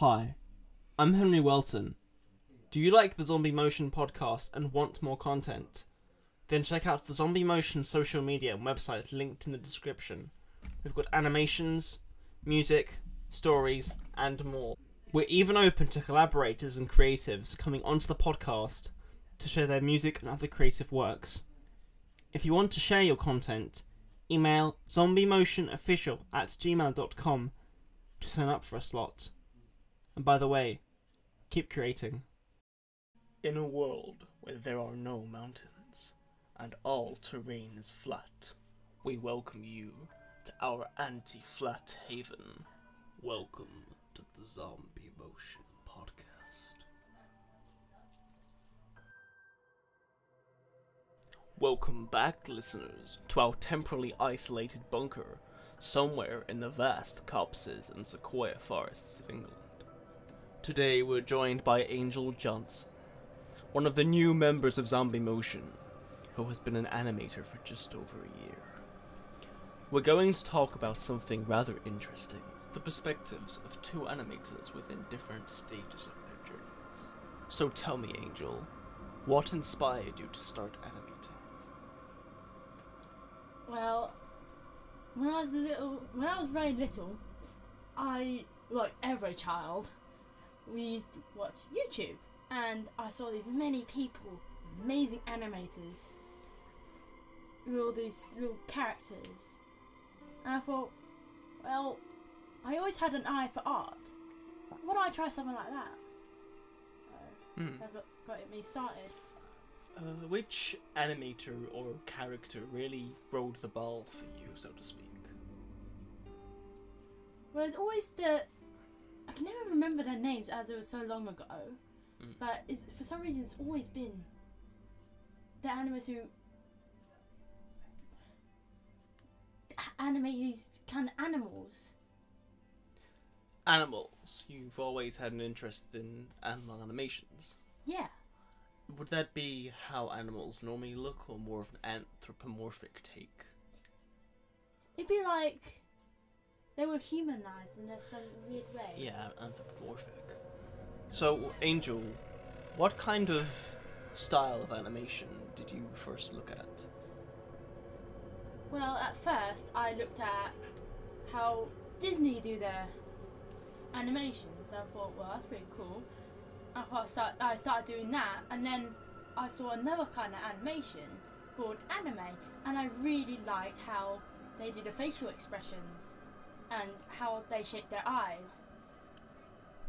Hi, I'm Henry Welton. Do you like the Zombie Motion podcast and want more content? Then check out the Zombie Motion social media and website linked in the description. We've got animations, music, stories, and more. We're even open to collaborators and creatives coming onto the podcast to share their music and other creative works. If you want to share your content, email zombiemotionofficial at gmail.com to sign up for a slot. And by the way, keep creating. In a world where there are no mountains and all terrain is flat, we welcome you to our anti flat haven. Welcome to the Zombie Motion Podcast. Welcome back, listeners, to our temporarily isolated bunker somewhere in the vast copses and sequoia forests of England. Today we're joined by Angel Johnson, one of the new members of Zombie Motion, who has been an animator for just over a year. We're going to talk about something rather interesting the perspectives of two animators within different stages of their journeys. So tell me, Angel, what inspired you to start animating? Well, when I was little, when I was very little, I like every child, we used to watch YouTube, and I saw these many people, amazing animators, with all these little characters, and I thought, well, I always had an eye for art. Why don't I try something like that? So Hmm. that's what got me started. Uh, which animator or character really rolled the ball for you, so to speak? Well, it's always the. I can never remember their names as it was so long ago. Mm. But it's, for some reason, it's always been the animators who animate these kind of animals. Animals. You've always had an interest in animal animations. Yeah. Would that be how animals normally look, or more of an anthropomorphic take? It'd be like they were humanized in a- some weird way. Yeah, anthropomorphic. So, Angel, what kind of style of animation did you first look at? Well, at first, I looked at how Disney do their animations. I thought, well, that's pretty cool. I thought start, I started doing that, and then I saw another kind of animation called anime, and I really liked how they do the facial expressions and how they shape their eyes.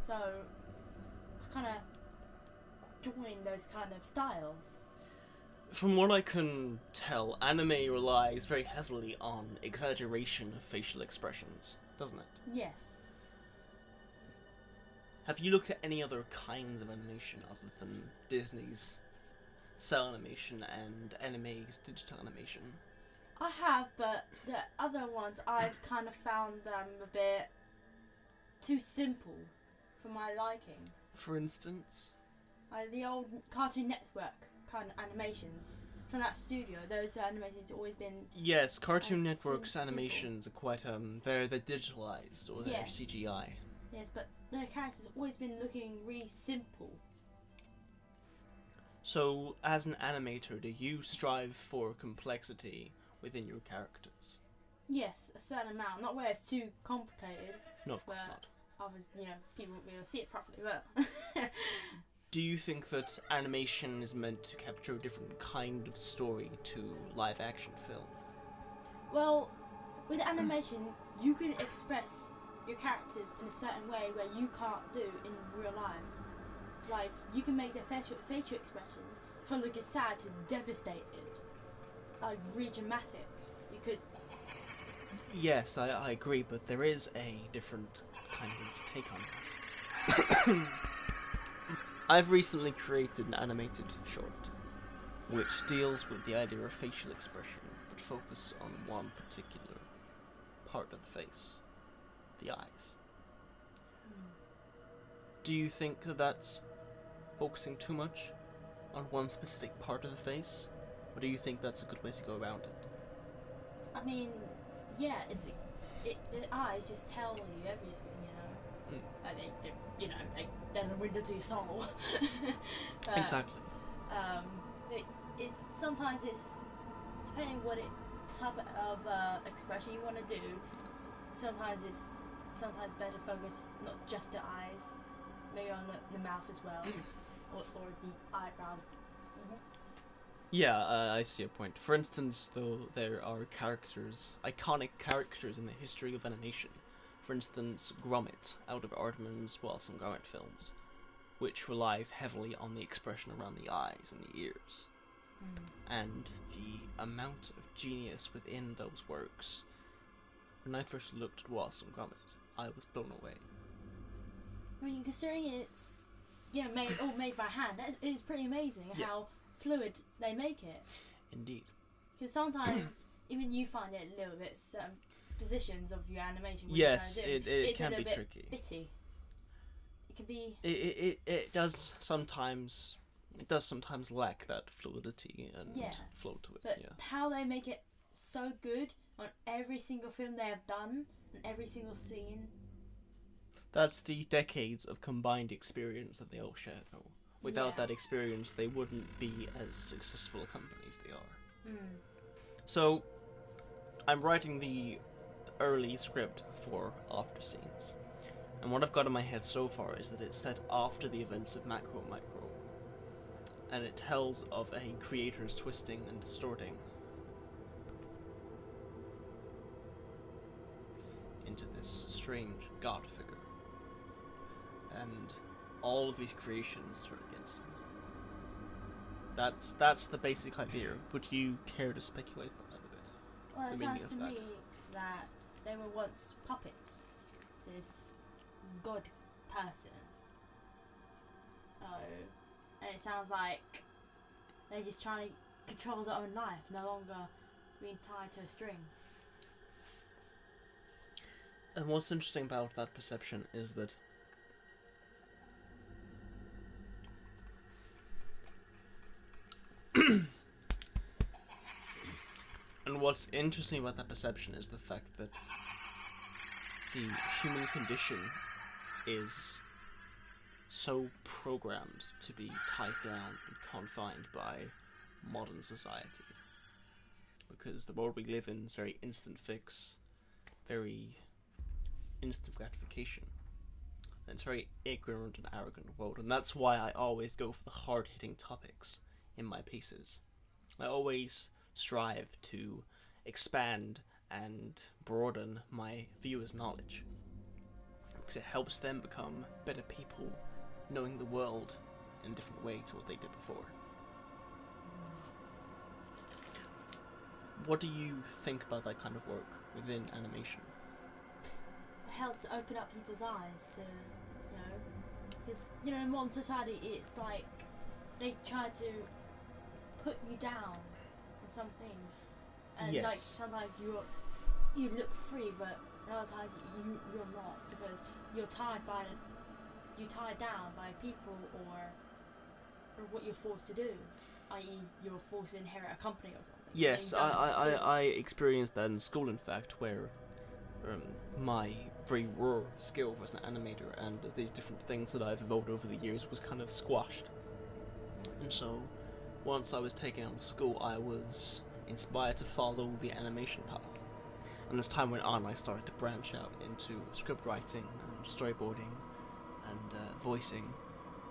So, I kind of joined those kind of styles. From what I can tell, anime relies very heavily on exaggeration of facial expressions, doesn't it? Yes. Have you looked at any other kinds of animation other than Disney's cel animation and anime's digital animation? I have, but the other ones I've kind of found them a bit too simple for my liking. For instance? Like the old Cartoon Network kind of animations from that studio. Those animations have always been Yes, Cartoon Network's simple. animations are quite um they're they're digitalized or they're Yes. CGI. yes, but their characters have always been looking really simple. So, as an animator, do you strive for complexity within your characters? Yes, a certain amount, not where it's too complicated. No, of course not. Others, you know, people won't be able to see it properly. But Do you think that animation is meant to capture a different kind of story to live action film? Well, with animation, you can express your characters in a certain way where you can't do in real life. Like, you can make their facial, facial expressions from looking sad to devastated. Like, really dramatic. You could, Yes, I, I agree, but there is a different kind of take on that. I've recently created an animated short which deals with the idea of facial expression, but focus on one particular part of the face the eyes. Do you think that's focusing too much on one specific part of the face? Or do you think that's a good way to go around it? I mean, yeah, it's it, the eyes just tell you everything, you know. and they, they you know, they they're the window to your soul. But, exactly. Um, it, it sometimes it's depending what it type of uh, expression you want to do. Sometimes it's sometimes better focus not just the eyes, maybe on the, the mouth as well, or, or the eyebrows. Yeah, uh, I see a point. For instance, though, there are characters, iconic characters in the history of animation. For instance, Gromit out of Aardman's Wallace and Gromit films, which relies heavily on the expression around the eyes and the ears. Mm. and the amount of genius within those works. When I first looked at Wallace and Gromit, I was blown away. I mean, considering it's yeah made all made by hand, that is pretty amazing Yeah. how fluid they make it. Indeed. Because sometimes even you find it a little bit certain positions of your animation. When Yes, it, it can be tricky. bitty. It can be It, it, it, it does sometimes it does sometimes lack that fluidity and Yeah. flow to it. But yeah. how they make it so good on every single film they have done and every single scene. That's the decades of combined experience that they all share though. Without Yeah. that experience they wouldn't be as successful a company as they are. Mm. So, I'm writing the early script for After Scenes. And what I've got in my head so far is that it's set after the events of Macro Micro. And it tells of a creator's twisting and distorting into this strange god figure. And all of these creations turn against him. That's that's the basic idea. Would you care to speculate about that a bit? Well, it sounds to that. me that they were once puppets to this god person. So, and it sounds like they're just trying to control their own life, no longer being tied to a string. And what's interesting about that perception is that And what's interesting about that perception is the fact that the human condition is so programmed to be tied down and confined by modern society. Because the world we live in is very instant fix, very instant gratification. And it's a very ignorant and arrogant world, and that's why I always go for the hard hitting topics in my pieces. I always strive to expand and broaden my viewers' knowledge because it helps them become better people, knowing the world in a different way to what they did before. What do you think about that kind of work within animation? It helps to open up people's eyes you know, because, you know, in modern society, it's like they try to put you down some things. And like sometimes you're, you look free, but other times you, you're not because you're tied by, you're tied down by people or, or what you're forced to do. I.e., you're forced to inherit a company or something. Yes, I, I. I, I experienced that in school, in fact, where um, my very raw skill as an animator and these different things that I've evolved over the years was kind of squashed. And so, once I was taken out of school, I was inspired to follow the animation path. And as time went on, I started to branch out into script writing and storyboarding and uh, voicing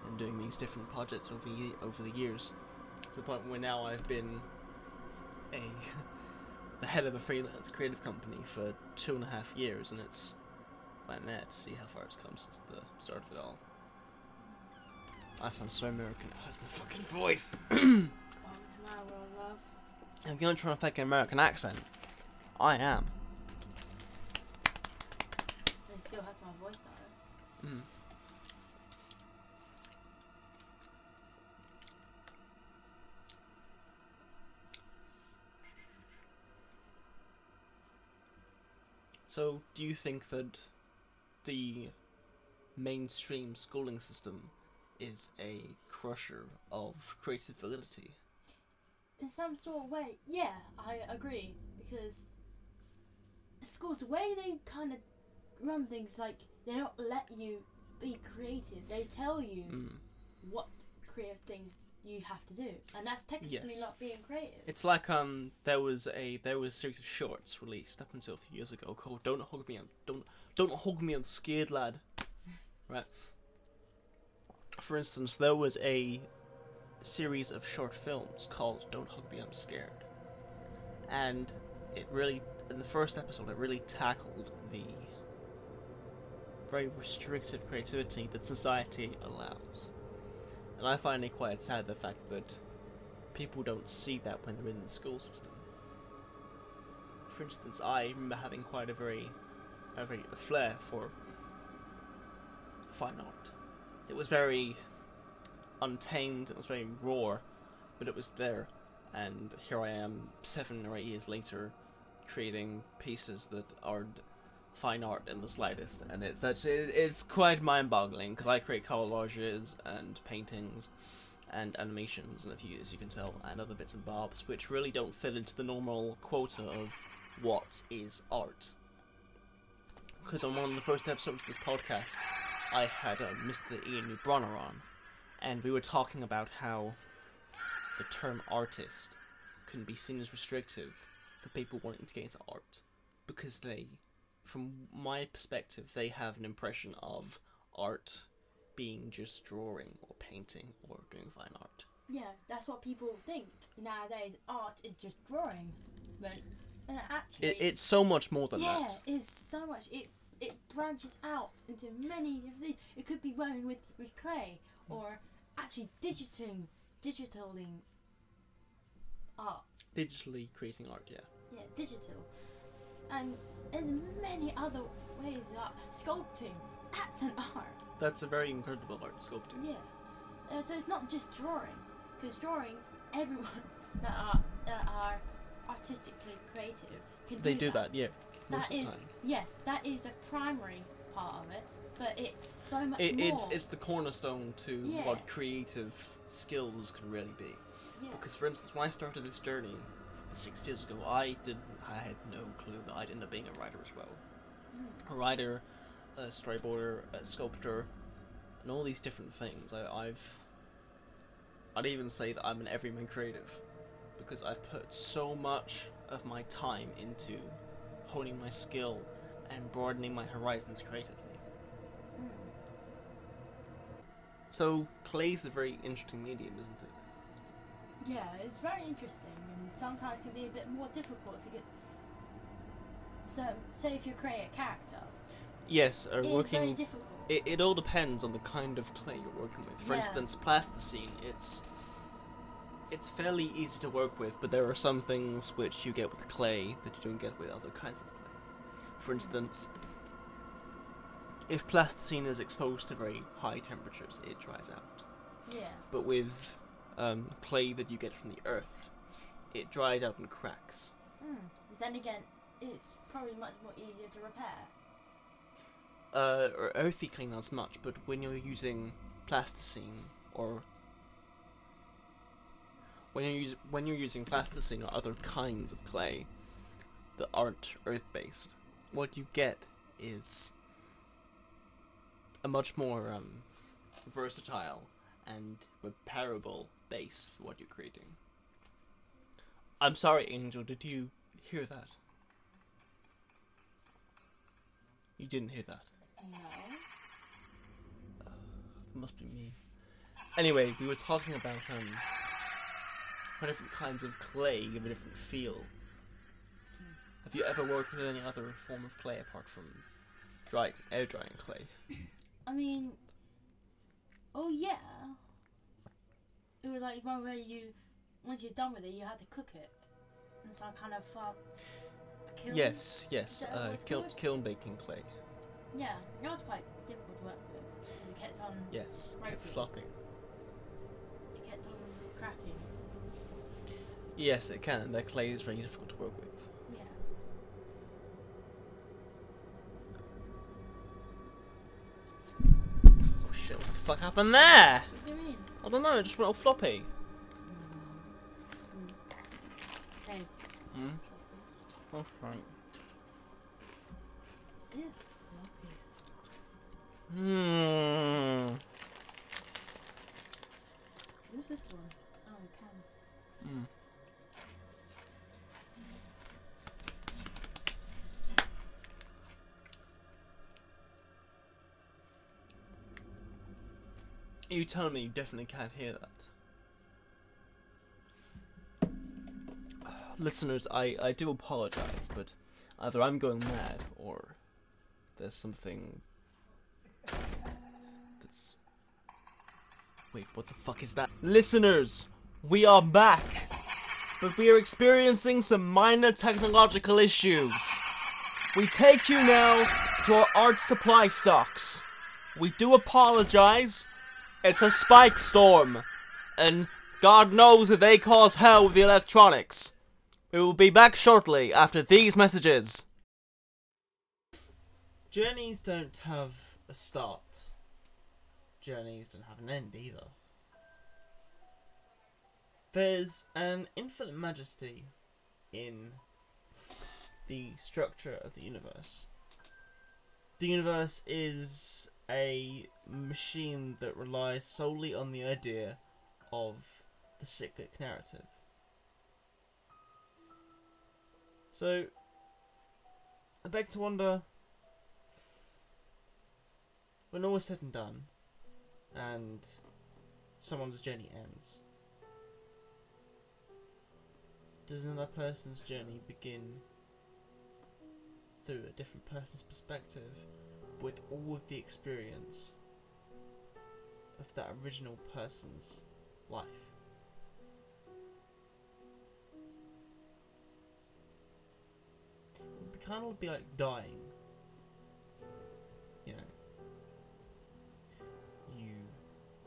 and doing these different projects over, ye- over the years. To the point where now I've been a the head of a freelance creative company for two and a half years, and it's quite mad to see how far it's come since the start of it all. That sounds so American. That's my fucking voice. Welcome to my world, love. I'm going to try and fake an American accent. I am. It still has my voice though. Mm. So, do you think that the mainstream schooling system is a crusher of creative validity? in some sort of way, yeah, I agree because schools, the way they kind of run things, like they don't let you be creative. They tell you Mm. what creative things you have to do, and that's technically Yes. not being creative. It's like um there was a there was a series of shorts released up until a few years ago called "Don't Hug Me, I'm Don't Don't Hug Me, I'm Scared, Lad." right. For instance, there was a series of short films called "Don't Hug Me, I'm Scared," and it really in the first episode it really tackled the very restrictive creativity that society allows. And I find it quite sad the fact that people don't see that when they're in the school system. For instance, I remember having quite a very, a very a flair for fine art. It was very untamed. It was very raw, but it was there. And here I am, seven or eight years later, creating pieces that aren't fine art in the slightest. And it's actually it's quite mind-boggling because I create collages and paintings and animations and a few as you can tell and other bits and bobs which really don't fit into the normal quota of what is art because on one of the first episodes of this podcast i had uh, mr ian New Bronner on and we were talking about how the term artist can be seen as restrictive for people wanting to get into art because they from my perspective they have an impression of art being just drawing or painting or doing fine art. Yeah, that's what people think nowadays. Art is just drawing, but and actually, It, it's so much more than yeah, that. Yeah, it's so much. It it branches out into many different things. It could be working with with clay or actually digitaling digitaling art. Digitally creating art, yeah. Yeah, digital. And there's many other ways of art. Sculpting, that's an art. That's a very incredible art sculpting. Yeah. Uh, so it's not just drawing, because drawing, everyone that are that are artistically creative can They do, do that, yeah. Most That is yes, that is a primary part of it, but it's so much It, more. it's it's the cornerstone to Yeah. what creative skills can really be. yeah. Because for instance, when I started this journey six years ago, I didn't I had no clue that I'd end up being a writer as well. Mm. A writer, a storyboarder, a sculptor, and all these different things. I, I've I'd even say that I'm an everyman creative because I've put so much of my time into honing my skill and broadening my horizons creatively. Mm. So clay's a very interesting medium, isn't it? Yeah, it's very interesting and sometimes can be a bit more difficult to get. So, say if you create a character, Yes, uh, it's very working. difficult. It, it all depends on the kind of clay you're working with. For Yeah. instance, plasticine, it's it's fairly easy to work with, but there are some things which you get with clay that you don't get with other kinds of clay. For instance, if plasticine is exposed to very high temperatures, it dries out. yeah. But with um, clay that you get from the earth, it dries out and cracks. Mm. Then again, it's probably much more easier to repair. uh, or earthy clay not as much, but when you're using plasticine or when you're when you're using plasticine or other kinds of clay that aren't earth-based, what you get is a much more um, versatile and repairable base for what you're creating. I'm sorry, Angel. Did you hear that? You didn't hear that. No. It must be me. Anyway, we were talking about um how different kinds of clay give a different feel. Have you ever worked with any other form of clay apart from dry air drying clay? I mean, oh yeah. It was like one where you, once you're done with it, you had to cook it, and so I kind of uh, killed. Yes, yes. Uh, kiln, kiln baking clay. Yeah, it was quite difficult to work with because it kept on, Yes, kept flopping. it kept on cracking. Yes, it can. That clay is very difficult to work with. Yeah. Oh shit! What the fuck happened there? What do you mean? I don't know. It just went all floppy. Hey. Hmm. Oh right. Yeah. Hmm. This one? Oh, the cam. Hmm. You tell me you definitely can't hear that? Listeners, I, I do apologize, but either I'm going mad or there's something that's. Wait, what the fuck is that? Listeners, we are back, but we are experiencing some minor technological issues. We take you now to our art supply stocks. We do apologize. It's a spike storm, and God knows that they cause hell with the electronics. We will be back shortly after these messages. Journeys don't have a start. Journeys don't have an end either. There's an infinite majesty in the structure of the universe. The universe is a machine that relies solely on the idea of the cyclic narrative. So, I beg to wonder when all is said and done, and someone's journey ends, does another person's journey begin through a different person's perspective with all of the experience of that original person's life? It would kind of be like dying. You know, you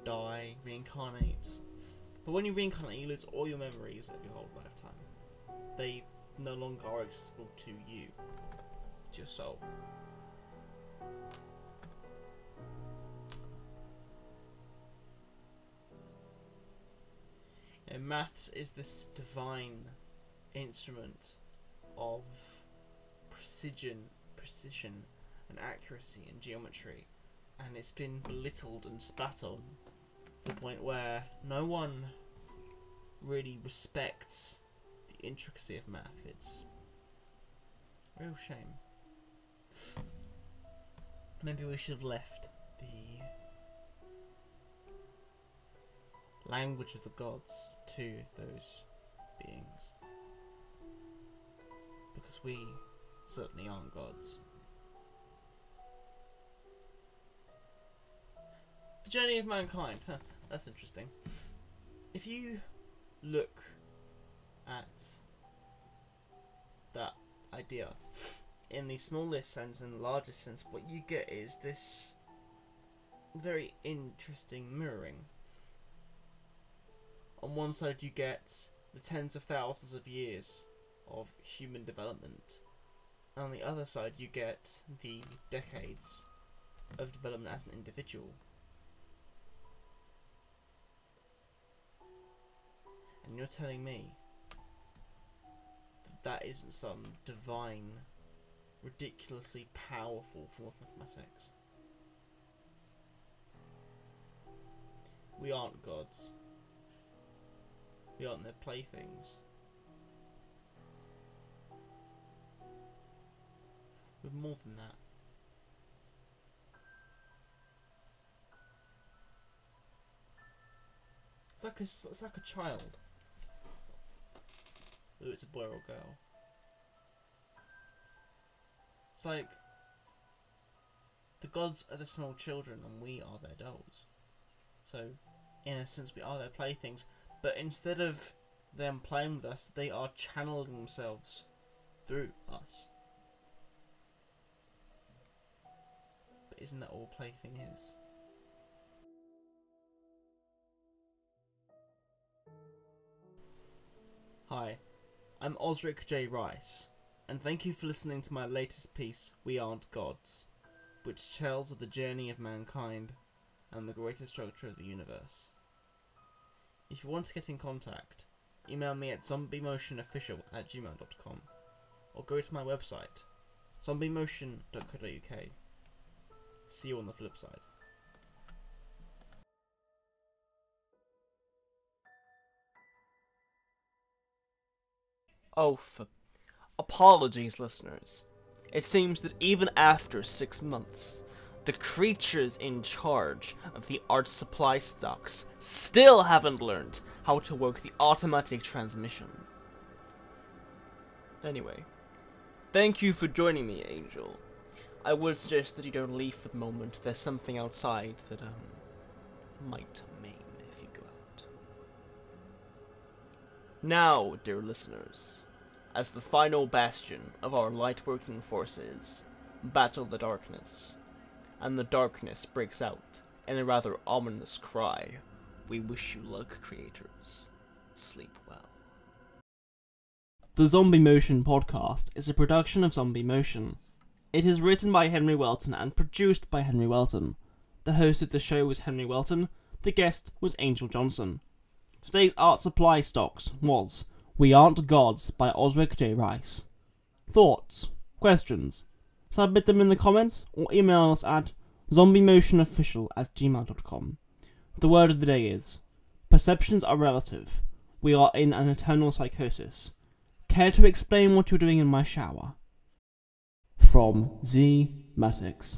die, reincarnate. But when you reincarnate, you lose all your memories of your whole lifetime. They no longer are accessible to you, your soul. And maths is this divine instrument of precision, precision, and accuracy in geometry, and it's been belittled and spat on to the point where no one really respects the intricacy of math. It's real shame. Maybe we should have left the language of the gods to those beings. Because we certainly aren't gods. The journey of mankind. Huh, that's interesting. If you look at that idea in the smallest sense and largest sense, what you get is this very interesting mirroring. On one side, you get the tens of thousands of years of human development. And on the other side, you get the decades of development as an individual. And you're telling me that that isn't some divine, ridiculously powerful form of mathematics? We aren't gods. We aren't their playthings. We're more than that. It's like a, it's like a child. Whether it's a boy or a girl. It's like the gods are the small children and we are their dolls. So, in a sense, we are their playthings. But instead of them playing with us, they are channeling themselves through us. But isn't that all plaything is? Hi, I'm Osrick J. Rice, and thank you for listening to my latest piece, We Aren't Gods, which tells of the journey of mankind and the greater structure of the universe. If you want to get in contact, email me at zombiemotionofficial at gmail.com or go to my website, zombiemotion.co.uk. See you on the flip side. Oh, for apologies, listeners. It seems that even after six months, the creatures in charge of the art supply stocks still haven't learned how to work the automatic transmission. Anyway, thank you for joining me, Angel. I would suggest that you don't leave for the moment. There's something outside that, um, might maim if you go out. Now, dear listeners, as the final bastion of our light working forces battle the darkness, and the darkness breaks out in a rather ominous cry, we wish you luck, creators. Sleep well. The Zombie Motion podcast is a production of Zombie Motion. It is written by Henry Welton and produced by Henry Welton. The host of the show was Henry Welton, the guest was Angel Johnson. Today's art supply stocks was We Aren't Gods by Osrick J. Rice. Thoughts? Questions? Submit them in the comments or email us at zombiemotionofficial at gmail.com. The word of the day is Perceptions are relative. We are in an eternal psychosis. Care to explain what you're doing in my shower? From Z Matix.